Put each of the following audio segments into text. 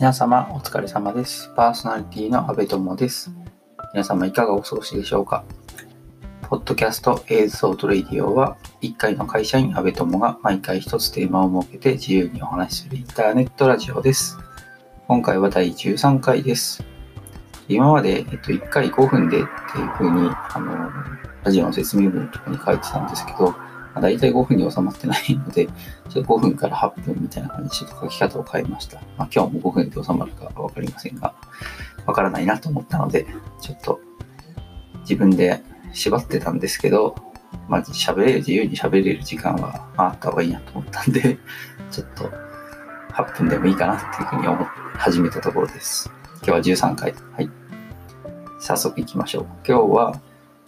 皆様お疲れ様です。パーソナリティの阿部友です。皆様いかがお過ごしでしょうか？ポッドキャストエイズソートレイディオは1回の会社員阿部友が毎回一つテーマを設けて自由にお話しするインターネットラジオです。今回は第13回です。今まで、えっと、1回5分でっていう風に、あの、ラジオの説明文のとかに書いてたんですけど、まあ、大体5分に収まってないので、ちょっと5分から8分みたいな感じでちょっと書き方を変えました。まあ、今日も5分で収まるかわかりませんが、わからないなと思ったので、ちょっと自分で縛ってたんですけど、まず喋れる、自由に喋れる時間はあった方がいいなと思ったんで、ちょっと8分でもいいかなっていうふうに思って始めたところです。今日は13回。はい。早速行きましょう。今日は、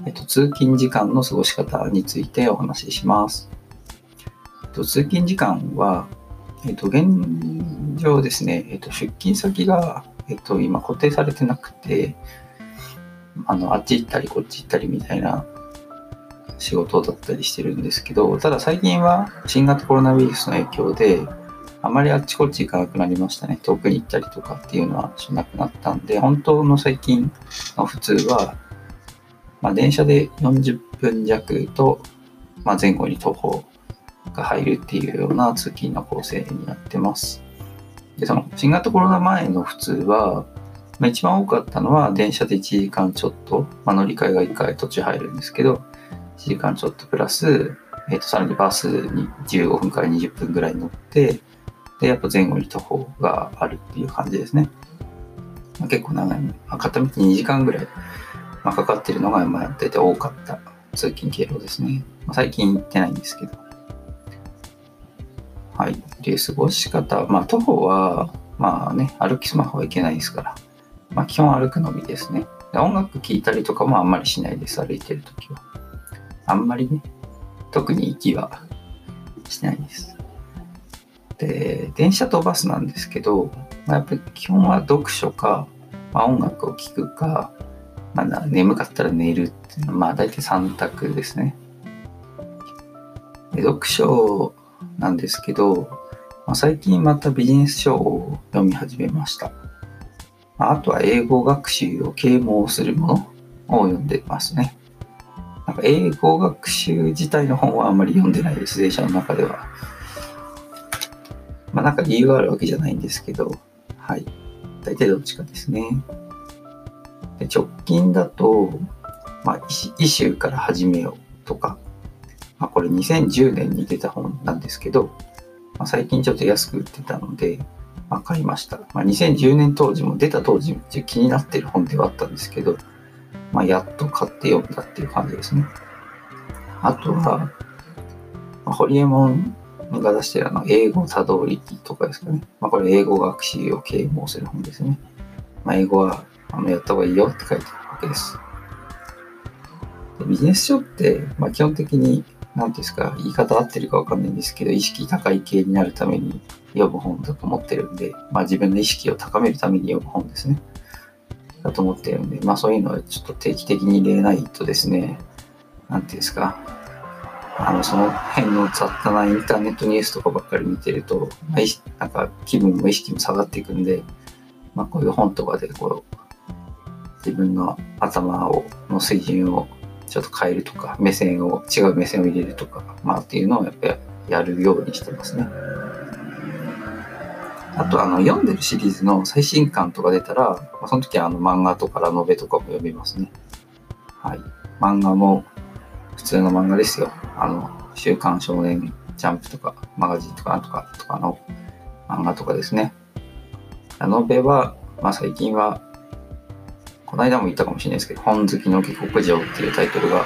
えっと、通勤時間の過ごし方についてお話しします。えっと、通勤時間は、えっと、現状ですね、えっと、出勤先が、えっと、今固定されてなくて、あの、あっち行ったりこっち行ったりみたいな仕事だったりしてるんですけど、ただ最近は新型コロナウイルスの影響で、あまりあっちこっち行かなくなりましたね。遠くに行ったりとかっていうのはしなくなったんで、本当の最近の普通は、まあ、電車で40分弱と、まあ、前後に徒歩が入るっていうような通勤の構成になってます。で、その新型コロナ前の普通は、まあ、一番多かったのは電車で1時間ちょっと、まあ、乗り換えが1回途中入るんですけど、1時間ちょっとプラス、え、ー、と、さらにバスに15分から20分ぐらい乗って、で、やっぱ前後に徒歩があるっていう感じですね。まあ、結構長い、まあ、片道2時間ぐらいまあ、かかってるのが、まあ、大体多かった通勤経路ですね。まあ、最近行ってないんですけど。はい。で、過ごし方。まあ、徒歩は、まあね、歩きスマホはいけないですから。まあ、基本歩くのみですね。で音楽聴いたりとかもあんまりしないです、歩いてるときは。あんまりね、特に息はしないです。で、電車とバスなんですけど、まあ、やっぱり基本は読書か、まあ、音楽を聴くか、まあ、眠かったら寝るっていうのは、まあ、大体3択ですね。読書なんですけど、まあ、最近またビジネス書を読み始めました。あ、あとは英語学習を啓蒙するものを読んでますね。なんか英語学習自体の本はあんまり読んでないです、電車の中では。まあなんか理由があるわけじゃないんですけど、はい。大体どっちかですね。で直近だと、まあ、イシューから始めようとか、まあ、これ2010年に出た本なんですけど、まあ、最近ちょっと安く売ってたので、まあ、買いました。まあ、2010年当時も出た当時気になってる本ではあったんですけど、まあ、やっと買って読んだっていう感じですね。あとは、まあ、ホリエモンが出してるあの、英語多動力とかですかね。まあ、これ英語学習を啓蒙する本ですね。まあ、英語はあのやった方がいいよって書いてあるわけです。でビジネス書って、まあ、基本的に、何ですか、言い方合ってるかわかんないんですけど、意識高い系になるために読む本だと思ってるんで、まあ、自分の意識を高めるために読む本ですね。だと思ってるんで、まあそういうのはちょっと定期的に入れないとですね、何ていうんですか、あの、その辺の雑多なインターネットニュースとかばっかり見てると、まあ、なんか気分も意識も下がっていくんで、まあこういう本とかでこう、自分の頭をの水準をちょっと変えるとか目線を違う目線を入れるとかまあっていうのをやっぱりやるようにしてますね。あとあの読んでるシリーズの最新刊とか出たら、まあ、その時はあの漫画とかラノベとかも読みますね。はい。漫画も普通の漫画ですよ。あの、週刊少年ジャンプとかマガジンとかとかとかの漫画とかですね。ラノベは、まあ最近はこの間も言ったかもしれないですけど、本好きの下克上っていうタイトルが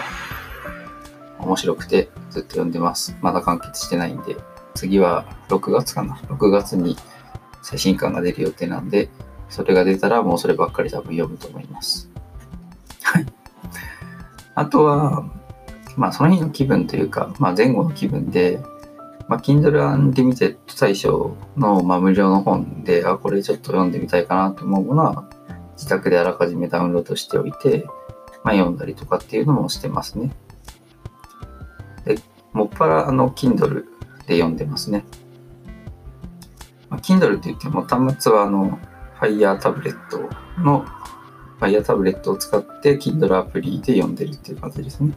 面白くてずっと読んでます。まだ完結してないんで、次は6月かな。6月に最新刊が出る予定なんで、それが出たらもうそればっかり多分読むと思います。はい。あとは、まあその日の気分というか、まあ前後の気分で、まあ、Kindle Unlimited 対象の、まあ、無料の本で、あ、これちょっと読んでみたいかなと思うものは、自宅であらかじめダウンロードしておいて、まあ、読んだりとかっていうのもしてますね。で、もっぱらあの、Kindle で読んでますね。まあ、Kindle って言っても端末はあの、Fire タブレットの Fire タブレットを使って Kindle アプリで読んでるっていう感じですね。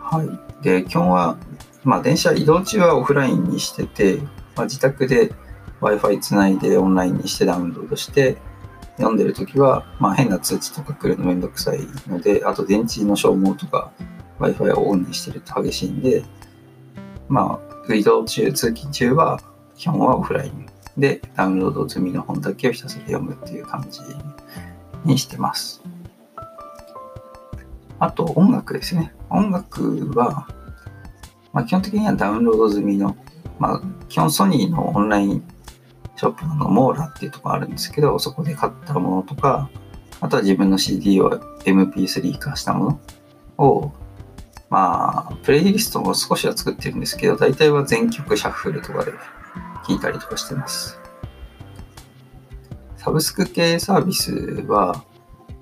はい。で、基本は、まあ、電車移動中はオフラインにしてて、まあ、自宅で Wi-Fi つないでオンラインにしてダウンロードして、読んでるときは、まあ、変な通知とか来るのめんどくさいので、あと電池の消耗とか Wi-Fi をオンにしてると激しいんで、まあ、移動中、通勤中は、基本はオフラインでダウンロード済みの本だけをひたすら読むっていう感じにしてます。あと音楽ですね。音楽は、まあ、基本的にはダウンロード済みの、まあ、基本ソニーのオンラインショップのモーラっていうとこあるんですけど、そこで買ったものとか、あとは自分の CD を MP3 化したものを、まあ、プレイリストも少しは作ってるんですけど、大体は全曲シャッフルとかで聞いたりとかしてます。サブスク系サービスは、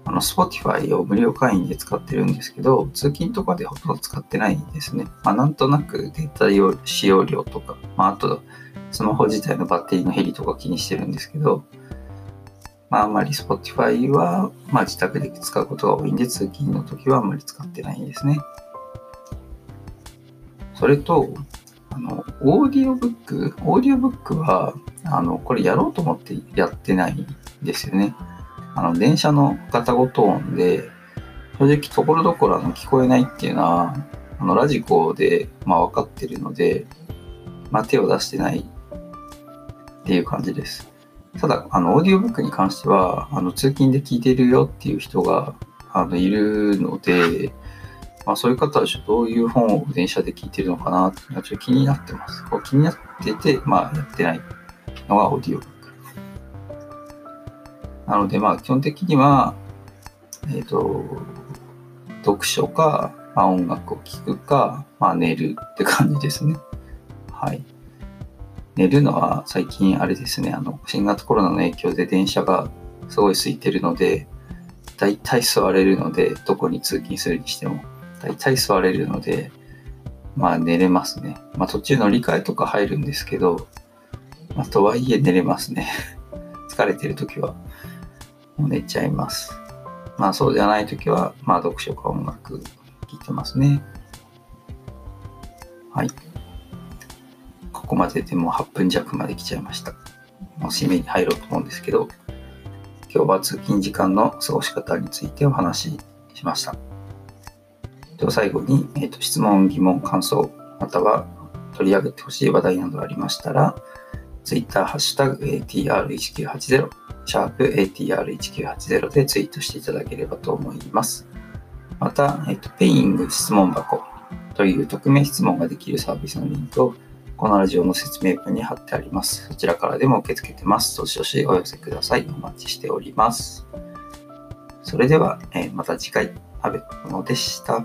あの、Spotify を無料会員で使ってるんですけど、通勤とかでほとんど使ってないんですね。まあ、なんとなくデータ使用量とか、まあ、あと、スマホ自体のバッテリーの減りとか気にしてるんですけど、まあ、あんまり Spotify は、まあ、自宅で使うことが多いんで、通勤の時はあんまり使ってないんですね。それと、あの、オーディオブック、オーディオブックは、あの、これやろうと思ってやってないんですよね。あの、電車のガタゴトーンで、正直ところどころ聞こえないっていうのは、あの、ラジコで、まあ分かってるので、まあ手を出してないっていう感じです。ただ、あの、オーディオブックに関しては、あの、通勤で聞いてるよっていう人が、あの、いるので、まあ、そういう方はどういう本を電車で聞いてるのかなっていうのはちょっと気になってます。こう気になってて、まあ、やってないのがオーディオブック。なので、まあ、基本的には、えっ、ー、と、読書か、まあ、音楽を聴くか、まあ、寝るって感じですね。はい。寝るのは最近あれですね、あの、新型コロナの影響で電車がすごい空いてるので、大体座れるので、どこに通勤するにしても、大体座れるので、まあ寝れますね。まあ途中乗り換えとか入るんですけど、まあとはいえ寝れますね。疲れてる時は、もう寝ちゃいます。まあそうじゃない時は、まあ読書か音楽聴いてますね。はい。ここまででも8分弱まで来ちゃいました。もう締めに入ろうと思うんですけど、今日は通勤時間の過ごし方についてお話ししました。で最後に、えーと、質問、疑問、感想、または取り上げてほしい話題などありましたら、Twitter、ハッシュタグ ATR1980、シャープ ATR1980 でツイートしていただければと思います。また、えっ、ー、と、ペイング質問箱という匿名質問ができるサービスのリンクをこのラジオの説明文に貼ってあります。そちらからでも受け付けてます。どしどしお寄せください。お待ちしております。それでは、えー、また次回、阿部のでした。